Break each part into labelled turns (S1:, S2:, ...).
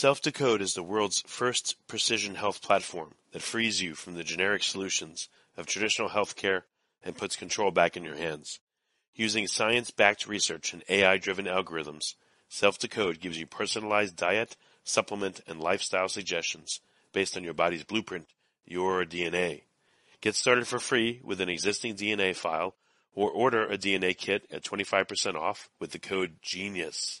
S1: Self-Decode is the world's first precision health platform that frees you from the generic solutions of traditional healthcare and puts control back in your hands. Using science-backed research and AI-driven algorithms, Self-Decode gives you personalized diet, supplement, and lifestyle suggestions based on your body's blueprint, your DNA. Get started for free with an existing DNA file or order a DNA kit at 25% off with the code GENIUS.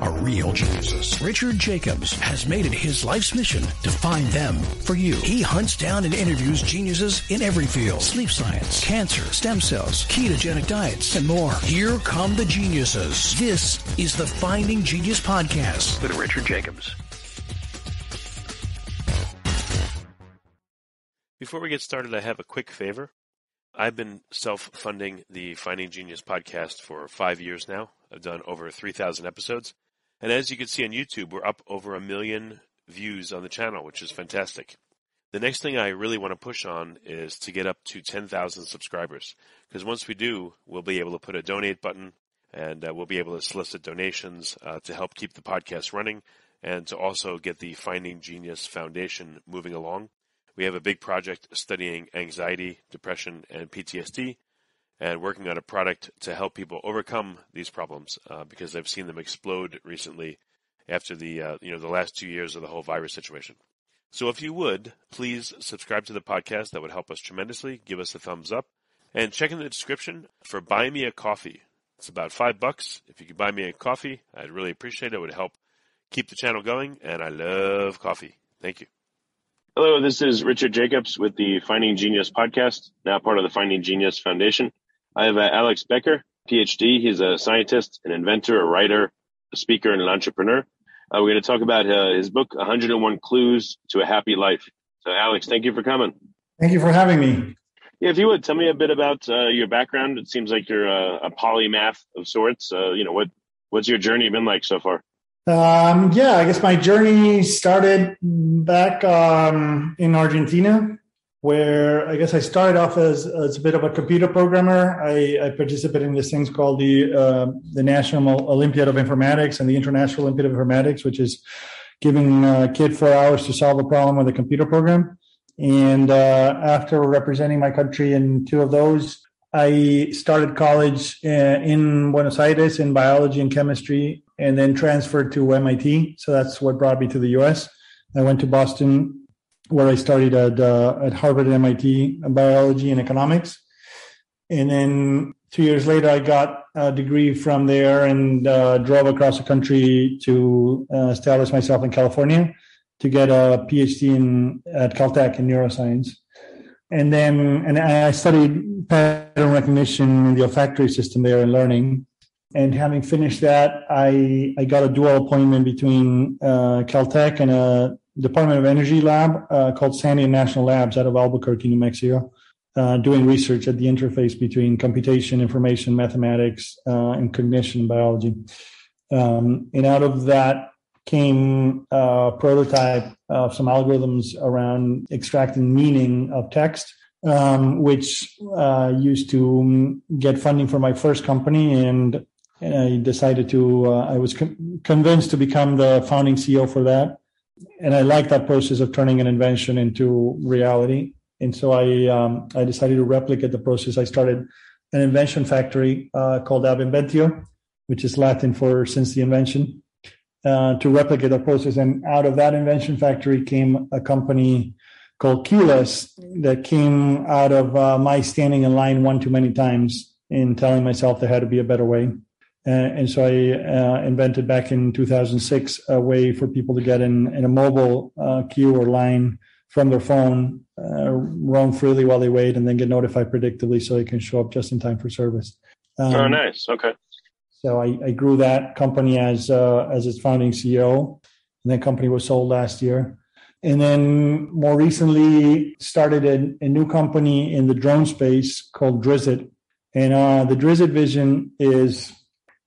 S2: are real geniuses. Richard Jacobs has made it his life's mission to find them for you. He hunts down and interviews geniuses in every field. Sleep science, cancer, stem cells, ketogenic diets, and more. Here come the geniuses. This is the Finding Genius Podcast.
S3: With Richard Jacobs.
S1: Before we get started, I have a quick favor. I've been self-funding the Finding Genius podcast for five years now. I've done over 3,000 episodes. And as you can see on YouTube, we're up over a million views on the channel, which is fantastic. The next thing I really want to push on is to get up to 10,000 subscribers. Because once we do, we'll be able to put a donate button and uh, we'll be able to solicit donations uh, to help keep the podcast running and to also get the Finding Genius Foundation moving along. We have a big project studying anxiety, depression, and PTSD, and working on a product to help people overcome these problems uh, because I've seen them explode recently after the uh, you know the last two years of the whole virus situation. So if you would please subscribe to the podcast, that would help us tremendously. Give us a thumbs up, and check in the description for Buy Me a Coffee. It's about five bucks. If you could buy me a coffee, I'd really appreciate it. It would help keep the channel going, and I love coffee. Thank you. Hello, this is Richard Jacobs with the Finding Genius podcast, now part of the Finding Genius Foundation. I have uh, Alex Bäcker, PhD. He's a scientist, an inventor, a writer, a speaker, and an entrepreneur. Uh, we're going to talk about uh, his book, 101 Clues to a Happy Life. So, Alex, thank you for coming.
S4: Thank you for having me.
S1: Yeah, if you would tell me a bit about uh, your background. It seems like you're a, a polymath of sorts. Uh, you know, what what's your journey been like so far?
S4: Um, yeah, I guess my journey started back um, in Argentina, where I guess I started off as, as a bit of a computer programmer. I, I participated in these things called the uh, the National Olympiad of Informatics and the International Olympiad of Informatics, which is giving a kid four hours to solve a problem with a computer program. And uh, after representing my country in two of those, I started college uh, in Buenos Aires in biology and chemistry, and then transferred to MIT. So that's what brought me to the U.S. I went to Boston, where I studied at uh, at Harvard and MIT biology and economics, and then two years later, I got a degree from there and uh, drove across the country to uh, establish myself in California to get a PhD in at Caltech in neuroscience and then and I studied pattern recognition in the olfactory system there and learning. And having finished that, I I got a dual appointment between uh, Caltech and a Department of Energy lab uh, called Sandia National Labs out of Albuquerque, New Mexico, uh, doing research at the interface between computation, information, mathematics, uh, and cognition biology. Um, and out of that came a prototype of some algorithms around extracting meaning of text, um, which uh, used to get funding for my first company. And, and I decided to, uh, I was con- convinced to become the founding CEO for that. And I like that process of turning an invention into reality. And so I, um, I decided to replicate the process. I started an invention factory uh, called Ab Inventio, which is Latin for since the invention uh, to replicate the process. And out of that invention factory came a company called QLess that came out of uh, my standing in line one too many times and telling myself there had to be a better way. Uh, and so I uh, invented back in 2006 a way for people to get in, in a mobile uh, queue or line from their phone, uh, roam freely while they wait, and then get notified predictably so they can show up just in time for service.
S1: Um, oh, nice. Okay.
S4: So I, I grew that company as uh, as its founding CEO, and that company was sold last year. And then more recently started a, a new company in the drone space called Drisit, And uh, the Drisit vision is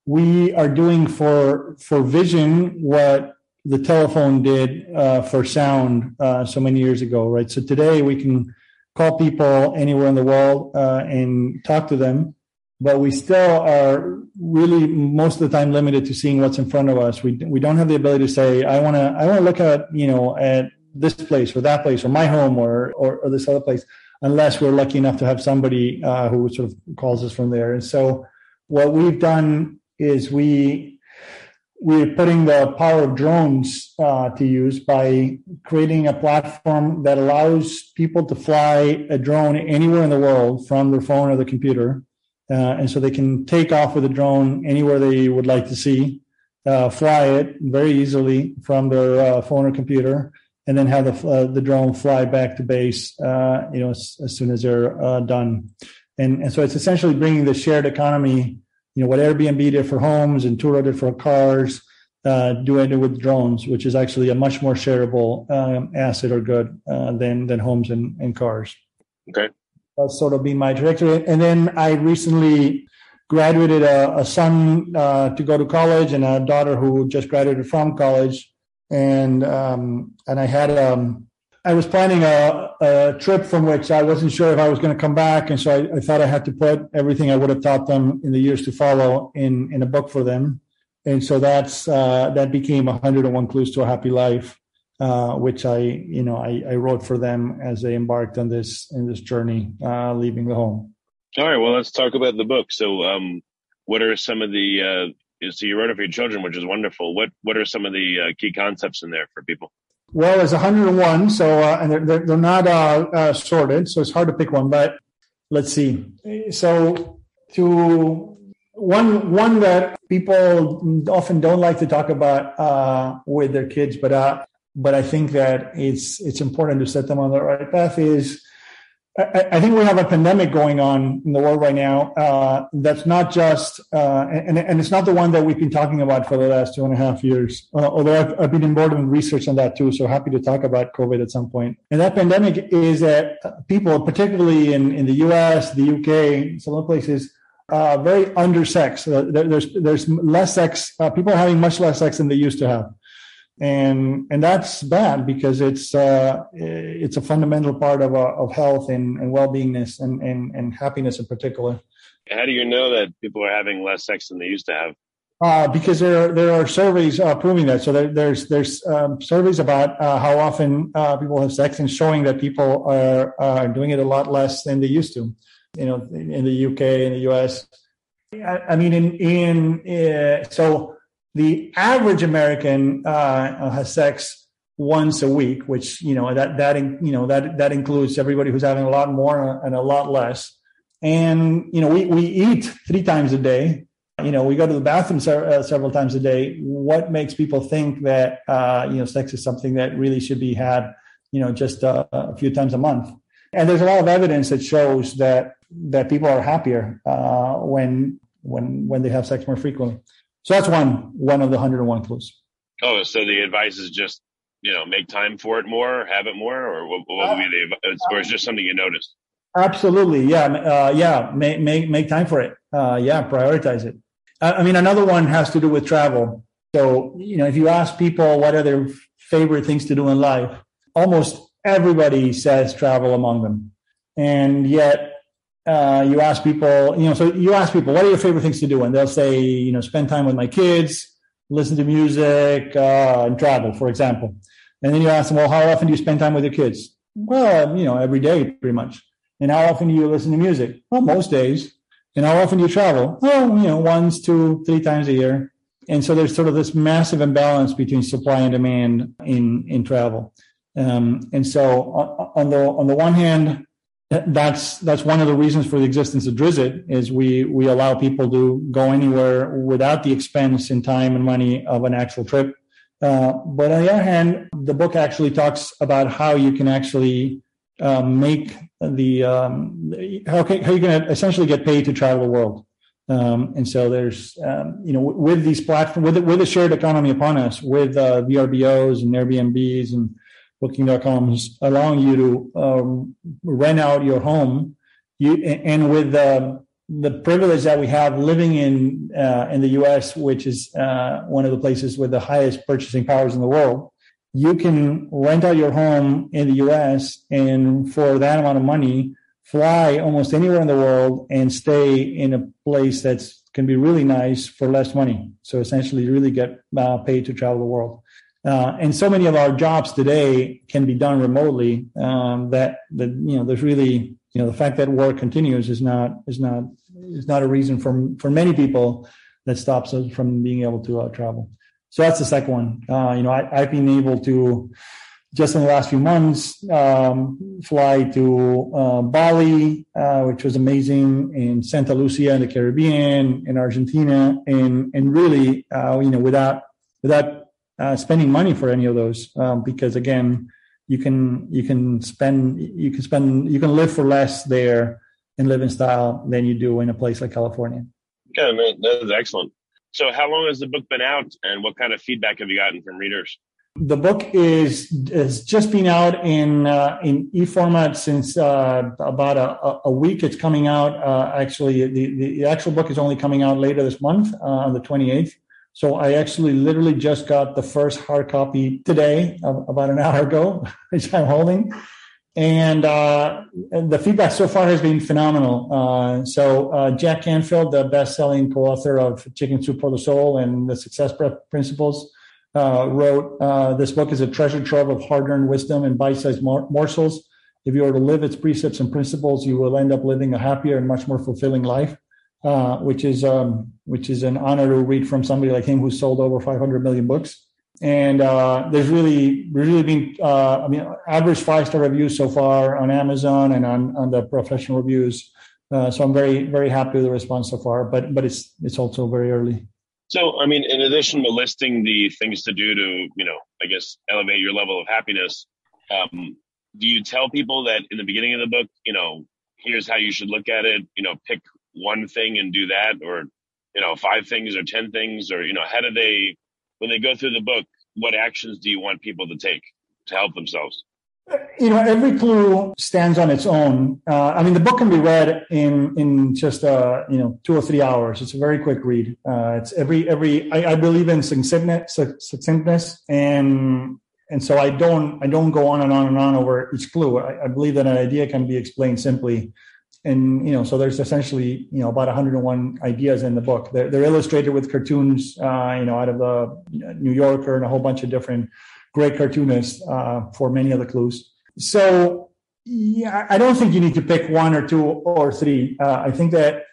S4: we are doing for for vision what the telephone did uh, for sound uh, so many years ago, right? So today we can call people anywhere in the world uh, and talk to them, but we still are really most of the time limited to seeing what's in front of us. We we don't have the ability to say, I want to I want to look at you know at this place or that place or my home or or, or this other place, unless we're lucky enough to have somebody uh, who sort of calls us from there. And so what we've done is we we're putting the power of drones uh, to use by creating a platform that allows people to fly a drone anywhere in the world from their phone or the computer. Uh, and so they can take off with a drone anywhere they would like to see, uh, fly it very easily from their uh, phone or computer, and then have the, uh, the drone fly back to base, uh, you know, as, as, soon as they're done. And, and so it's essentially bringing the shared economy you know what Airbnb did for homes and Turo did for cars, uh, doing it with drones, which is actually a much more shareable um, asset or good uh, than than homes and, and cars.
S1: Okay,
S4: that's sort of been my trajectory. And then I recently graduated a, a son uh, to go to college and a daughter who just graduated from college, and um, and I had um, I was planning a, a, trip from which I wasn't sure if I was going to come back, and so I, I, thought I had to put everything I would have taught them in the years to follow in in a book for them, and so that's uh, that became 101 Clues to a Happy Life, uh, which I you know I, I, wrote for them as they embarked on this in this journey, uh, leaving the home.
S1: All right, well, let's talk about the book. So, um, what are some of the uh, so you wrote it for your children, which is wonderful. What what are some of the uh, key concepts in there for people?
S4: Well, there's 101, so uh, and they're, they're not uh, uh, sorted, so it's hard to pick one. But let's see. So to one one that people often don't like to talk about uh, with their kids, but uh, but I think that it's it's important to set them on the right path is I, think we have a pandemic going on in the world right now. Uh, that's not just, uh, and, and it's not the one that we've been talking about for the last two and a half years. Uh, although I've, I've, been involved in research on that too, so happy to talk about COVID at some point. And that pandemic is that people, particularly in, in the U.S., the U.K., some other places, uh, very undersexed. Uh, there's there's less sex. Uh, people are having much less sex than they used to have and and that's bad because it's uh, it's a fundamental part of uh, of health and, and well beingness and, and and happiness in particular.
S1: How do you know that people are having less sex than they used to have?
S4: Uh, because there are, there are surveys uh, proving that. So there, there's there's um, surveys about uh, how often uh, people have sex and showing that people are are doing it a lot less than they used to. You know, in the UK, in the US. I, I mean, in in so the average American uh, has sex once a week, which you know that that you know that that includes everybody who's having a lot more and a lot less. And you know we we eat three times a day. You know we go to the bathroom uh, several times a day. What makes people think that uh, you know sex is something that really should be had you know just uh, a few times a month? And there's a lot of evidence that shows that that people are happier uh, when when when they have sex more frequently. So that's one one of the 101 clues.
S1: Oh, so the advice is just you know make time for it more, have it more, or what, what would be the advice, or is just something you noticed?
S4: Absolutely, yeah, uh, yeah. Make make make time for it. Uh, yeah, prioritize it. I mean, another one has to do with travel. So you know, if you ask people what are their favorite things to do in life, almost everybody says travel among them, and yet uh, you ask people, you know, so you ask people, what are your favorite things to do? And they'll say, you know, spend time with my kids, listen to music, uh, and travel, for example. And then you ask them, well, how often do you spend time with your kids? Well, you know, every day, pretty much. And how often do you listen to music? Well, most days. And how often do you travel? Well, you know, once, two, three times a year. And so there's sort of this massive imbalance between supply and demand in in travel. Um, and so on the on the one hand, that's that's one of the reasons for the existence of Drisit is we we allow people to go anywhere without the expense in time and money of an actual trip. Uh, but on the other hand, the book actually talks about how you can actually uh, make the um, how, how you can essentially get paid to travel the world. Um, and so there's um, you know with these platforms with with a shared economy upon us with uh, VRBOs and Airbnbs and Booking.com is allowing you to um, rent out your home. You and with um, the privilege that we have living in uh, in the U.S., which is uh, one of the places with the highest purchasing powers in the world, you can rent out your home in the U.S. and for that amount of money, fly almost anywhere in the world and stay in a place that's can be really nice for less money. So essentially, you really get uh, paid to travel the world. Uh, and so many of our jobs today can be done remotely. Um, that that you know, there's really you know the fact that work continues is not is not is not a reason for for many people that stops us from being able to uh, travel. So that's the second one. Uh, you know, I, I've been able to just in the last few months um, fly to uh, Bali, uh, which was amazing, in Santa Lucia in the Caribbean, in Argentina, and and really, uh, you know, without without uh, spending money for any of those, um, because again, you can you can spend you can spend you can live for less there and live in style than you do in a place like California.
S1: Yeah, man, that is excellent. So, how long has the book been out, and what kind of feedback have you gotten from readers?
S4: The book is has just been out in uh, in e format since uh, about a, a, week. It's coming out uh, actually. The, the actual book is only coming out later this month uh, on the twenty eighth. So I actually literally just got the first hard copy today, about an hour ago, which I'm holding. And, uh, the feedback so far has been phenomenal. Uh, so uh, Jack Canfield, the best-selling co-author of Chicken Soup for the Soul and the Success Principles, uh, wrote, uh, "This book is a treasure trove of hard-earned wisdom and bite-sized mor- morsels. If you were to live its precepts and principles, you will end up living a happier and much more fulfilling life." Uh, which is um, which is an honor to read from somebody like him who's sold over 500 million books. And uh, there's really really been uh, I mean average five star reviews so far on Amazon and on on the professional reviews. Uh, so I'm very very happy with the response so far. But but it's it's also very early.
S1: So I mean, in addition to listing the things to do to you know I guess elevate your level of happiness, um, do you tell people that in the beginning of the book, you know, here's how you should look at it, you know, pick one thing and do that or you know five things or ten things or you know how do they when they go through the book what actions do you want people to take to help themselves?
S4: You know every clue stands on its own. Uh, i mean the book can be read in in just uh you know two or three hours. It's a very quick read. Uh, it's every every I, I believe in succinctness, succinctness and and so i don't i don't go on and on and on over each clue. I, I believe that an idea can be explained simply and you know so there's essentially you know about 101 ideas in the book. They're, they're illustrated with cartoons uh, you know out of the new yorker and a whole bunch of different great cartoonists uh, for many of the clues. So yeah i don't think you need to pick one or two or three. Uh, i think that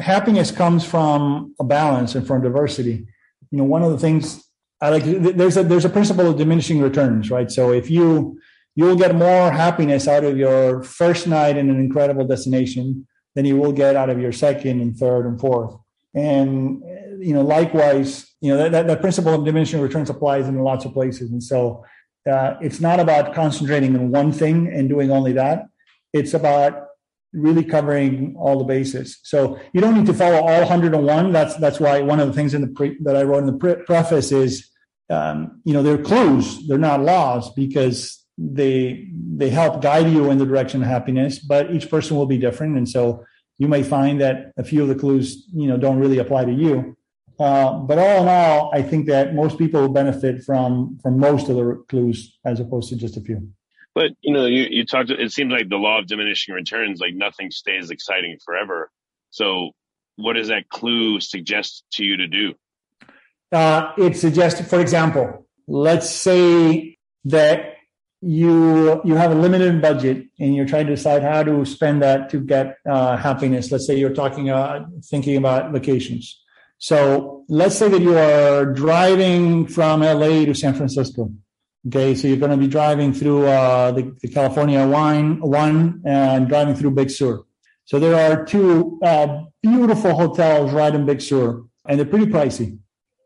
S4: happiness comes from a balance and from diversity. You know one of the things i like there's a there's a principle of diminishing returns right? So if you you'll get more happiness out of your first night in an incredible destination than you will get out of your second and third and fourth. And you know, likewise, you know that, that, principle of diminishing returns applies in lots of places. And so, uh, it's not about concentrating on one thing and doing only that. It's about really covering all the bases. So you don't need to follow all 101. That's that's why one of the things in the pre, that I wrote in the pre- preface is, um, you know, they're clues, they're not laws because they they help guide you in the direction of happiness but each person will be different. And so you may find that a few of the clues you know don't really apply to you. Uh, but all in all i think that most people will benefit from from most of the clues as opposed to just a few.
S1: But you know you, you talked it seems like the law of diminishing returns like nothing stays exciting forever. So what does that clue suggest to you to do?
S4: Uh, it suggests for example let's say that you you have a limited budget and you're trying to decide how to spend that to get uh, happiness. Let's say you're talking uh, thinking about vacations. So let's say that you are driving from la to san francisco okay? So you're going to be driving through uh, the, the, california wine one and driving through big sur. So there are two uh, beautiful hotels right in big sur and they're pretty pricey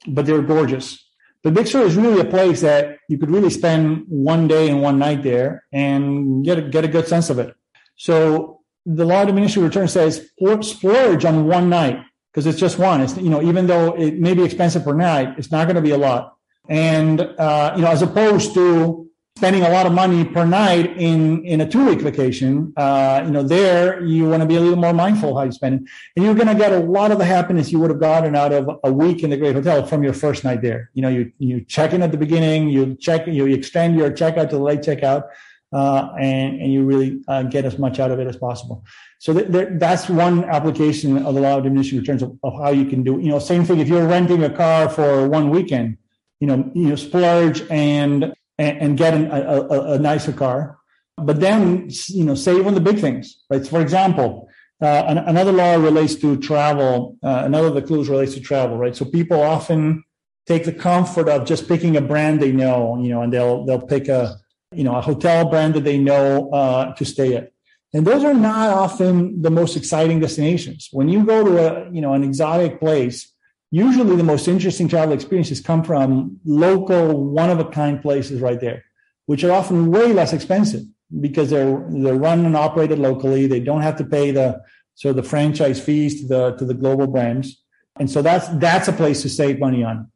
S4: but they're gorgeous but Big Sur is really a place that you could really spend one day and one night there and get a, get a good sense of it. So the law of diminishing return says splurge on one night because it's just one. It's you know even though it may be expensive per night, it's not going to be a lot. And uh, you know as opposed to spending a lot of money per night in in a two week vacation, uh, you know, there you want to be a little more mindful how you spend it, and you're going to get a lot of the happiness you would have gotten out of a week in the great hotel from your first night there. You know, you you check in at the beginning, you check, you extend your checkout to the late checkout, uh, and and you really uh, get as much out of it as possible. So th- th- that's one application of the law of diminishing returns of, of how you can do. You know, same thing if you're renting a car for one weekend. You know, you know, splurge and and, and get an, a, a, a, nicer car. But then, you know, save on the big things, right? For example, uh, an, another law relates to travel. Uh, another of the clues relates to travel, right? So people often take the comfort of just picking a brand they know, you know, and they'll they'll pick a you know a hotel brand that they know uh, to stay at. And those are not often the most exciting destinations. When you go to a you know an exotic place, usually the most interesting travel experiences come from local, one of a kind places right there, which are often way less expensive because they're they're run and operated locally. They don't have to pay the of the franchise fees to the to the global brands, and so that's that's a place to save money on.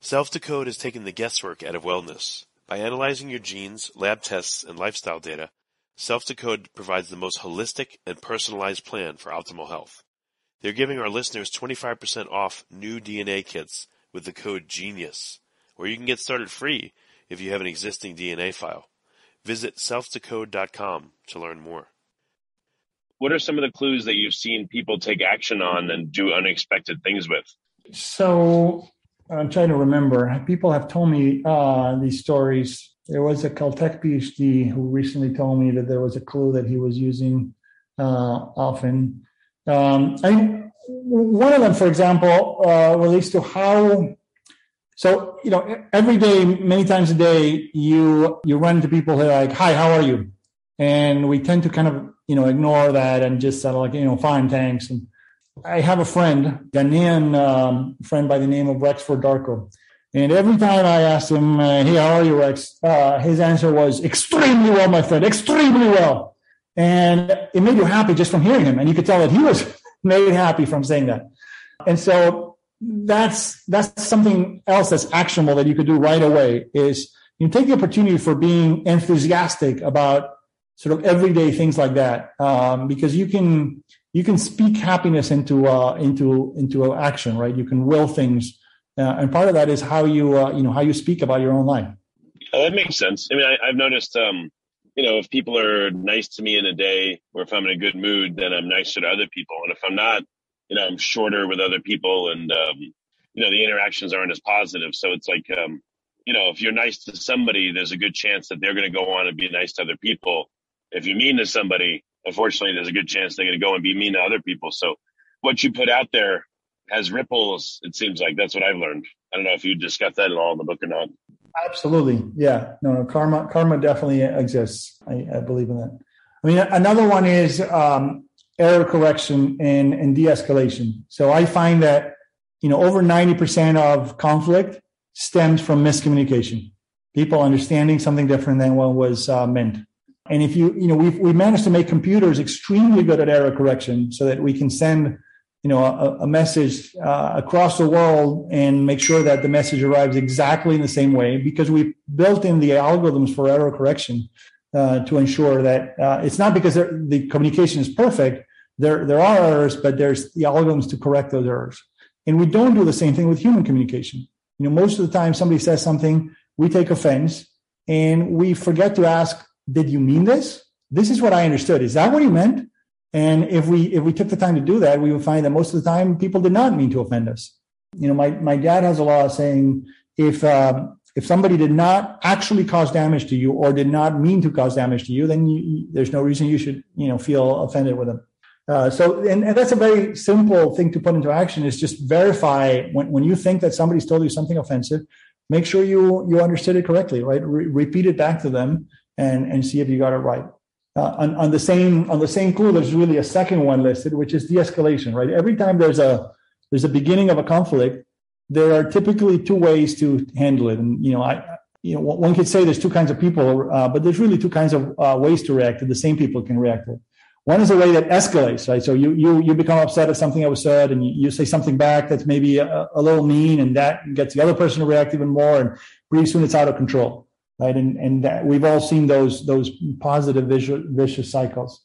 S1: Self Decode has taken the guesswork out of wellness by analyzing your genes, lab tests, and lifestyle data. Self Decode provides the most holistic and personalized plan for optimal health. They're giving our listeners 25% off new DNA kits with the code GENIUS, or you can get started free if you have an existing DNA file. Visit selfdecode.com to learn more.
S5: What are some of the clues that you've seen people take action on and do unexpected things with?
S4: So I'm trying to remember. People have told me uh, these stories. There was a Caltech PhD who recently told me that there was a clue that he was using uh, often. Um, I one of them, for example, uh, relates to how. So you know, every day, many times a day, you you run into people who are like, "Hi, how are you?" And we tend to kind of you know ignore that and just say like, you know, fine, thanks. And I have a friend, Ghanaian um, friend by the name of Rexford Darko, And every time I asked him, uh, "Hey, how are you, Rex?" Uh, his answer was, "Extremely well, my friend. Extremely well." And it made you happy just from hearing him, and you could tell that he was made happy from saying that. And so that's that's something else that's actionable that you could do right away is you take the opportunity for being enthusiastic about sort of everyday things like that um, because you can you can speak happiness into uh, into into action right? You can will things. Uh, and part of that is how you uh, you know how you speak about your own life.
S5: Oh, that makes sense. I mean I, have noticed um, you know, if people are nice to me in a day or if I'm in a good mood, then I'm nicer to other people. And if I'm not, you know, I'm shorter with other people and, um, you know, the interactions aren't as positive. So it's like, um, you know, if you're nice to somebody, there's a good chance that they're going to go on and be nice to other people. If you're mean to somebody, unfortunately, there's a good chance they're going to go and be mean to other people. So what you put out there has ripples. It seems like that's what I've learned. I don't know if you discussed that at all in the book or not.
S4: Absolutely. Yeah. No, no, karma, karma definitely exists. I, I believe in that. I mean, another one is um, error correction and, and de-escalation. So I find that, you know, over 90% of conflict stems from miscommunication. People understanding something different than what was uh, meant. And if you, you know, we've, we managed to make computers extremely good at error correction so that we can send you know a, a message uh, across the world and make sure that the message arrives exactly in the same way because we built in the algorithms for error correction uh, to ensure that uh, it's not because the communication is perfect. There there are errors but there's the algorithms to correct those errors. And we don't do the same thing with human communication. You know most of the time somebody says something we take offense and we forget to ask did you mean this? This is what i understood. Is that what you meant and if we if we took the time to do that, we would find that most of the time people did not mean to offend us. You know, my my dad has a law saying if um, if somebody did not actually cause damage to you or did not mean to cause damage to you, then you, there's no reason you should you know feel offended with them. Uh, so, and, and, that's a very simple thing to put into action is just verify when, when you think that somebody's told you something offensive, make sure you you understood it correctly, right? Re- repeat it back to them and and see if you got it right. Uh, on, on, the same on the same clue, there's really a second one listed, which is de-escalation. Right. Every time there's a there's a beginning of a conflict, there are typically two ways to handle it. And you know, I you know one could say there's two kinds of people, uh, but there's really two kinds of uh, ways to react. And the same people can react to. One is a way that escalates, right? So you you you become upset at something that was said, and you, you say something back that's maybe a, a, little mean, and that gets the other person to react even more, and pretty soon it's out of control. Right? And and that we've all seen those those positive visual, vicious cycles.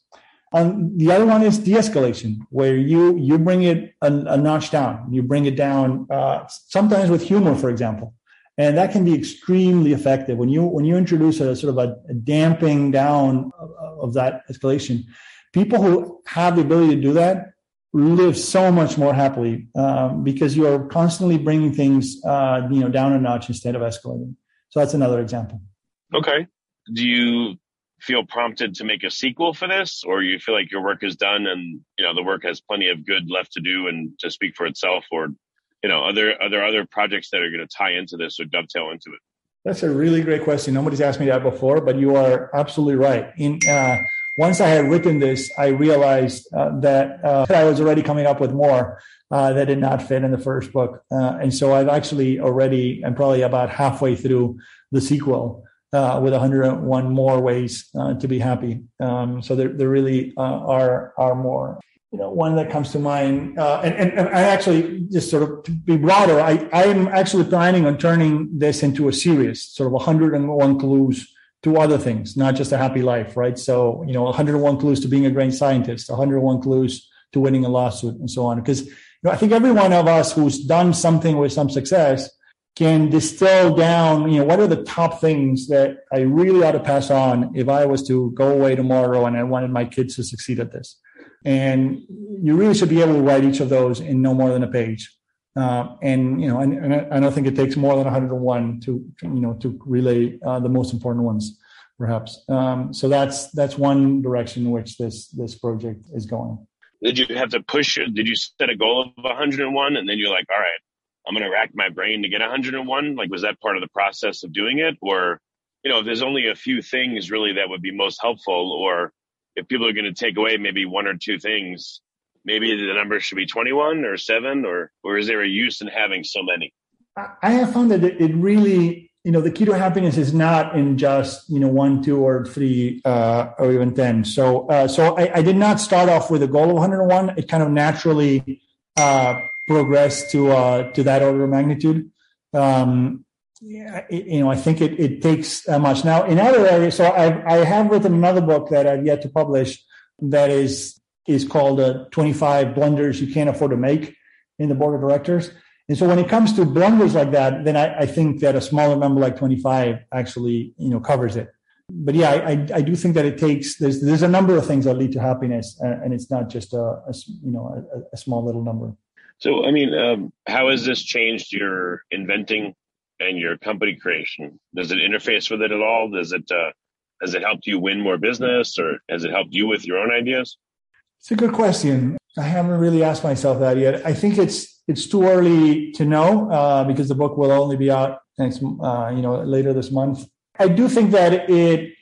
S4: The other one is de-escalation, where you you bring it a, a notch down. You bring it down uh, sometimes with humor, for example, and that can be extremely effective when you when you introduce a sort of a, a damping down of, of that escalation. People who have the ability to do that live so much more happily um, because you are constantly bringing things uh, you know down a notch instead of escalating. So that's another example.
S5: Okay. Do you feel prompted to make a sequel for this, or you feel like your work is done and you know the work has plenty of good left to do and to speak for itself, or you know, are there are there other projects that are going to tie into this or dovetail into it?
S4: That's a really great question. Nobody's asked me that before, but you are absolutely right. In uh, once I had written this, I realized uh, that uh, I was already coming up with more uh, that did not fit in the first book, uh, and so I've actually already, I'm probably about halfway through the sequel uh, with 101 more ways uh, to be happy. Um, so there, there really uh, are are more. You know, one that comes to mind, uh, and, and, and I actually just sort of to be broader. I I am actually planning on turning this into a series, sort of 101 clues to other things, not just a happy life, right? So you know, 101 clues to being a great scientist, 101 clues to winning a lawsuit, and so on. Because know, I think every one of us who's done something with some success can distill down, you know, what are the top things that I really ought to pass on if I was to go away tomorrow and I wanted my kids to succeed at this. And you really should be able to write each of those in no more than a page. Uh, and you know, and, and, I don't think it takes more than 101 to, you know to relay uh, the most important ones, perhaps. Um, so that's that's one direction in which this this project is going.
S5: Did you have to push? Did you set a goal of 101, and then you're like, all right, I'm going to rack my brain to get 101? Like, was that part of the process of doing it? Or, you know, if there's only a few things really that would be most helpful, or if people are going to take away maybe one or two things, maybe the number should be 21 or seven, or, or is there a use in having so many?
S4: I have found that it really, you know, the key to happiness is not in just, you know, one, two, or three, uh, or even 10. So, uh, so I, I, did not start off with a goal of 101. It kind of naturally, uh, progress to uh, to that order of magnitude. Um, yeah, you know, I think it, it takes much. Now, in other areas, so I've, I have written another book that I've yet to publish that is is called uh, 25 Blunders You Can't Afford to Make in the Board of Directors. And so when it comes to blunders like that, then I, I think that a smaller number like 25 actually, you know, covers it. But yeah, I, I, do think that it takes, there's, there's a number of things that lead to happiness and, and it's not just a, a you know, a, a small little number.
S5: So, I mean, um, how has this changed your inventing and your company creation? Does it interface with it at all? Does it uh, has it helped you win more business, or has it helped you with your own ideas?
S4: It's a good question. I haven't really asked myself that yet. I think it's it's too early to know uh, because the book will only be out next, uh, you know, later this month. I do think that it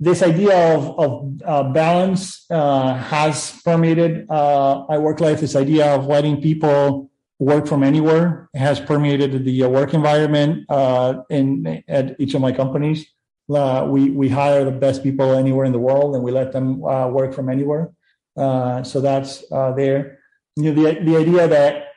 S4: this idea of, of uh, balance uh, has permeated uh, my work life. This idea of letting people work from anywhere has permeated the uh, work environment in at each of my companies. We we hire the best people anywhere in the world, and we let them work from anywhere. so that's there. You know, the the idea that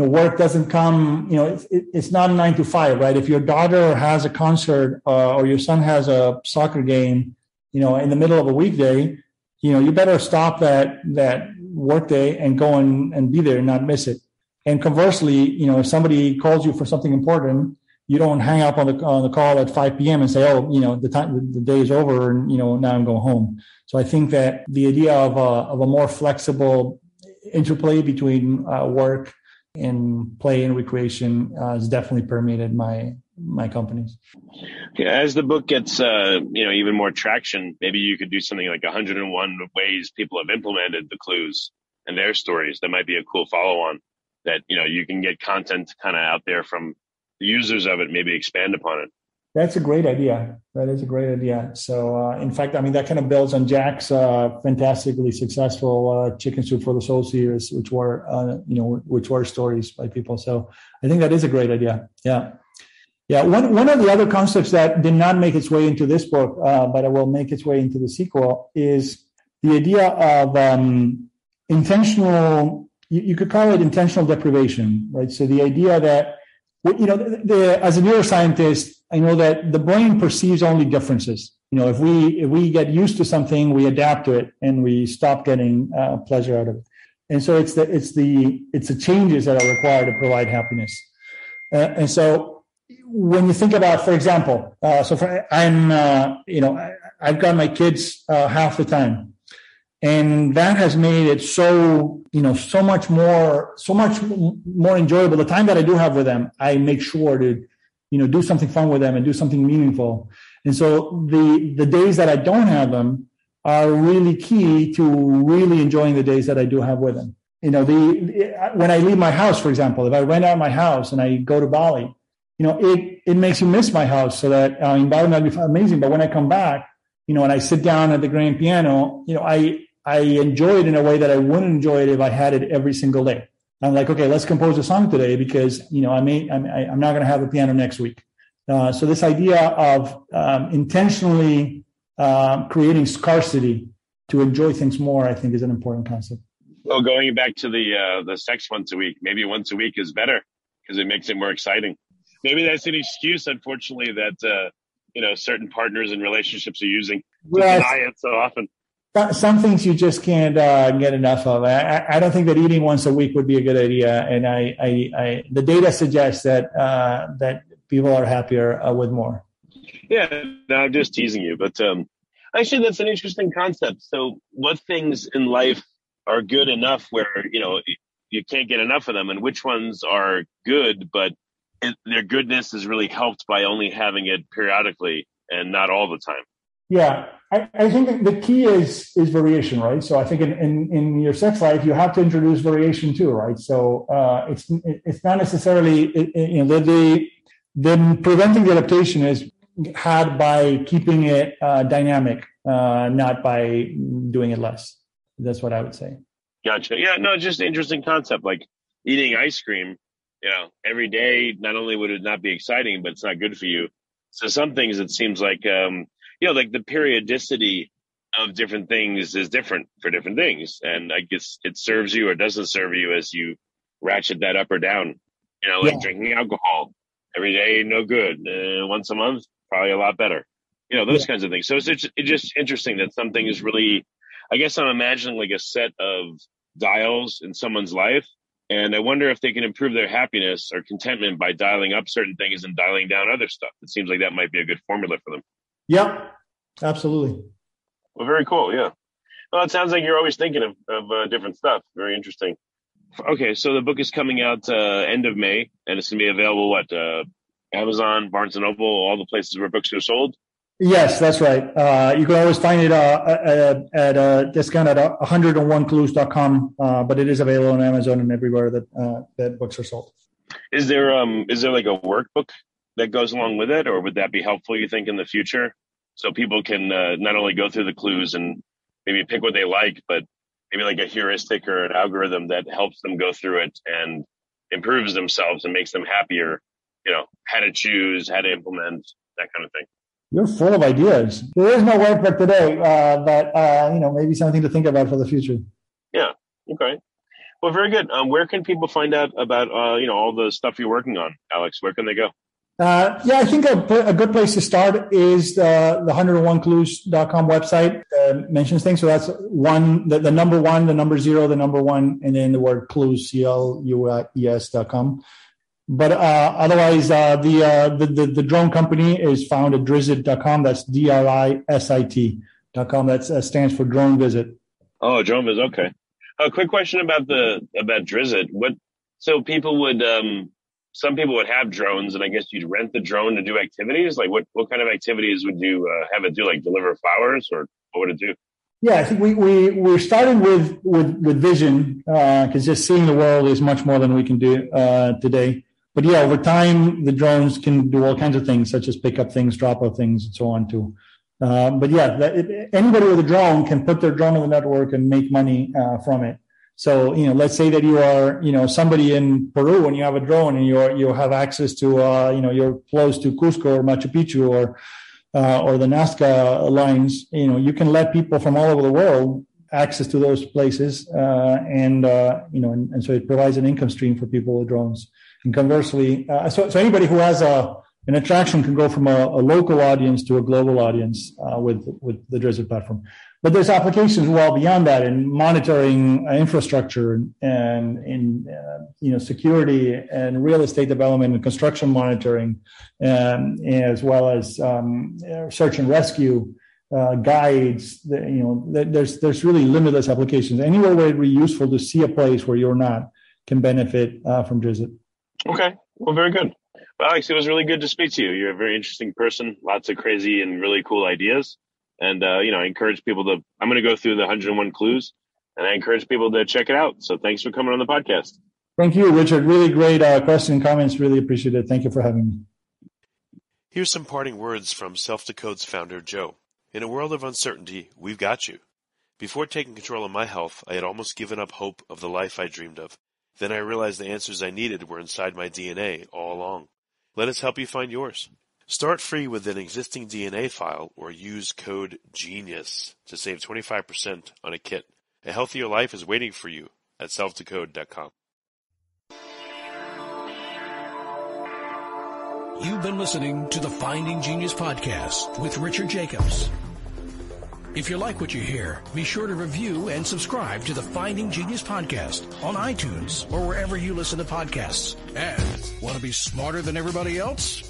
S4: know work doesn't come. You know, it's, it's not nine to five, right? If your daughter has a concert or your son has a soccer game you know, in the middle of a weekday, you know, you better stop that that workday and go and, and be there and not miss it. And conversely, you know, if somebody calls you for something important, you don't hang up on the on the call at 5 p.m. and say, oh, you know, the time the day is over, and you know, now I'm going home. So I think that the idea of a of a more flexible interplay between uh, work and play and recreation uh, has definitely permeated my my companies.
S5: As the book gets, uh, you know, even more traction, maybe you could do something like 101 ways people have implemented the clues and their stories. That might be a cool follow on that, you know, you can get content kind of out there from the users of it, maybe expand upon it.
S4: That's a great idea. That is a great idea. So, uh, in fact, I mean, that kind of builds on Jack's uh, fantastically successful uh, Chicken Soup for the Soul series, which were, uh, you know, which were stories by people. So, I think that is a great idea. Yeah. Yeah, one, one of the other concepts that did not make its way into this book, uh, but it will make its way into the sequel, is the idea of um, intentional, you, you, could call it intentional deprivation, right? So the idea that you know, the, the, as a neuroscientist, I know that the brain perceives only differences. You know, if we if we get used to something, we adapt to it, and we stop getting uh, pleasure out of it. And so it's the it's the it's the changes that are required to provide happiness. Uh, and so when you think about, for example, uh, so for, I'm uh, you know I, have got my kids uh, half the time, and that has made it so you know so much more so much more enjoyable. The time that i do have with them i make sure to you know do something fun with them and do something meaningful. And so the the days that i don't have them are really key to really enjoying the days that i do have with them. You know the when i leave my house for example if i rent out my house and i go to bali you know it it makes you miss my house so that uh, in bali might be amazing. But when i come back you know, and I sit down at the grand piano, you know, I I enjoy it in a way that I wouldn't enjoy it if I had it every single day. I'm like, okay, let's compose a song today because you know I may I'm, I'm not going to have a piano next week. Uh, so this idea of um, intentionally uh, creating scarcity to enjoy things more, I think, is an important concept.
S5: Well, going back to the uh, the sex once a week, maybe once a week is better because it makes it more exciting. Maybe that's an excuse, unfortunately, that uh, you know certain partners and relationships are using to yes. deny it so often
S4: some things you just can't uh, get enough of. I, I, don't think that eating once a week would be a good idea, and I, I, I the data suggests that uh, that people are happier uh, with more.
S5: Yeah, no, I'm just teasing you, but um, actually, that's an interesting concept. So, what things in life are good enough where you know you can't get enough of them, and which ones are good, but it, their goodness is really helped by only having it periodically and not all the time.
S4: Yeah, I, I, think the key is is variation, right? So I think in, in, in your sex life, you have to introduce variation too, right? So uh, it's it's not necessarily you know the, the the preventing the adaptation is had by keeping it uh, dynamic, uh, not by doing it less. That's what I would say.
S5: Gotcha. Yeah, no, just interesting concept. Like eating ice cream, you know, every day. Not only would it not be exciting, but it's not good for you. So some things it seems like um, you know, like the periodicity of different things is different for different things. And I guess it serves you or doesn't serve you as you ratchet that up or down. You know, like yeah. drinking alcohol every day, no good. Uh, once a month, probably a lot better. You know, those yeah. kinds of things. So it's, it's, it's just interesting that something is really, I guess I'm imagining like a set of dials in someone's life. And I wonder if they can improve their happiness or contentment by dialing up certain things and dialing down other stuff. It seems like that might be a good formula for them.
S4: Yep, absolutely.
S5: Well, very cool. Yeah. Well, it sounds like you're always thinking of, of uh, different stuff. Very interesting. Okay, so the book is coming out uh, end of May, and it's gonna be available at uh, Amazon, Barnes and Noble, all the places where books are sold.
S4: Yes, that's right. Uh, you can always find it uh, at, at a discount at 101clues.com, uh, but it is available on Amazon and everywhere that uh, that books are sold.
S5: Is there um is there like a workbook that goes along with it, or would that be helpful? You think in the future, so people can uh, not only go through the clues and maybe pick what they like, but maybe like a heuristic or an algorithm that helps them go through it and improves themselves and makes them happier. You know, how to choose, how to implement that kind of thing.
S4: You're full of ideas. There is no workbook today, uh, but uh, you know, maybe something to think about for the future.
S5: Yeah. Okay. Well, very good. Um, where can people find out about uh, you know all the stuff you're working on, Alex? Where can they go?
S4: Uh, yeah, I think a, a, good place to start is the, the 101clues.com website uh, mentions things. So that's one, the, the, number one, the number zero, the number one, and then the word clues, C-L-U-E-S dot com. But uh, otherwise, uh, the, uh, the, the, the, drone company is found at drisit.com. That's D-R-I-S-I-T dot com. That uh, stands for drone visit.
S5: Oh, drone visit. Okay. A quick question about the, about Drisit. What, so people would, um, some people would have drones and I guess you'd rent the drone to do activities. Like what, what kind of activities would you uh, have it do? Like deliver flowers or what would it do?
S4: Yeah, I think we, we, we're starting with, with, with vision, uh, cause just seeing the world is much more than we can do, uh, today. But yeah, over time, the drones can do all kinds of things, such as pick up things, drop off things, and so on too. Um, but yeah, that, anybody with a drone can put their drone on the network and make money uh, from it. So, you know, let's say that you are, you know, somebody in Peru and you have a drone and you you have access to, uh, you know, you're close to Cusco or Machu Picchu or, uh, or the Nazca lines, you know, you can let people from all over the world access to those places, uh, and uh, you know, and, and, so it provides an income stream for people with drones. And conversely, uh, so so anybody who has a an attraction can go from a, a local audience to a global audience uh, with with the Drisit platform. But there's applications well beyond that in monitoring uh, infrastructure and in uh, you know security and real estate development and construction monitoring, um, as well as um, search and rescue uh, guides. That, you know, there's there's really limitless applications. Anywhere where it would be useful to see a place where you're not can benefit uh, from Drisit.
S5: Okay, well, very good. Well, Alex, it was really good to speak to you. You're a very interesting person. Lots of crazy and really cool ideas. And, uh, you know, I encourage people to, I'm going to go through the 101 clues and I encourage people to check it out. So thanks for coming on the podcast.
S4: Thank you, Richard. Really great uh, question and comments. Really appreciate it. Thank you for having me.
S1: Here's some parting words from SelfDecode's founder, Joe. In a world of uncertainty, we've got you. Before taking control of my health, I had almost given up hope of the life I dreamed of. Then I realized the answers I needed were inside my DNA all along. Let us help you find yours. Start free with an existing DNA file or use code GENIUS to save 25% on a kit. A healthier life is waiting for you at selfdecode.com.
S2: You've been listening to the Finding Genius podcast with Richard Jacobs. If you like what you hear, be sure to review and subscribe to the Finding Genius podcast on iTunes or wherever you listen to podcasts. And want to be smarter than everybody else?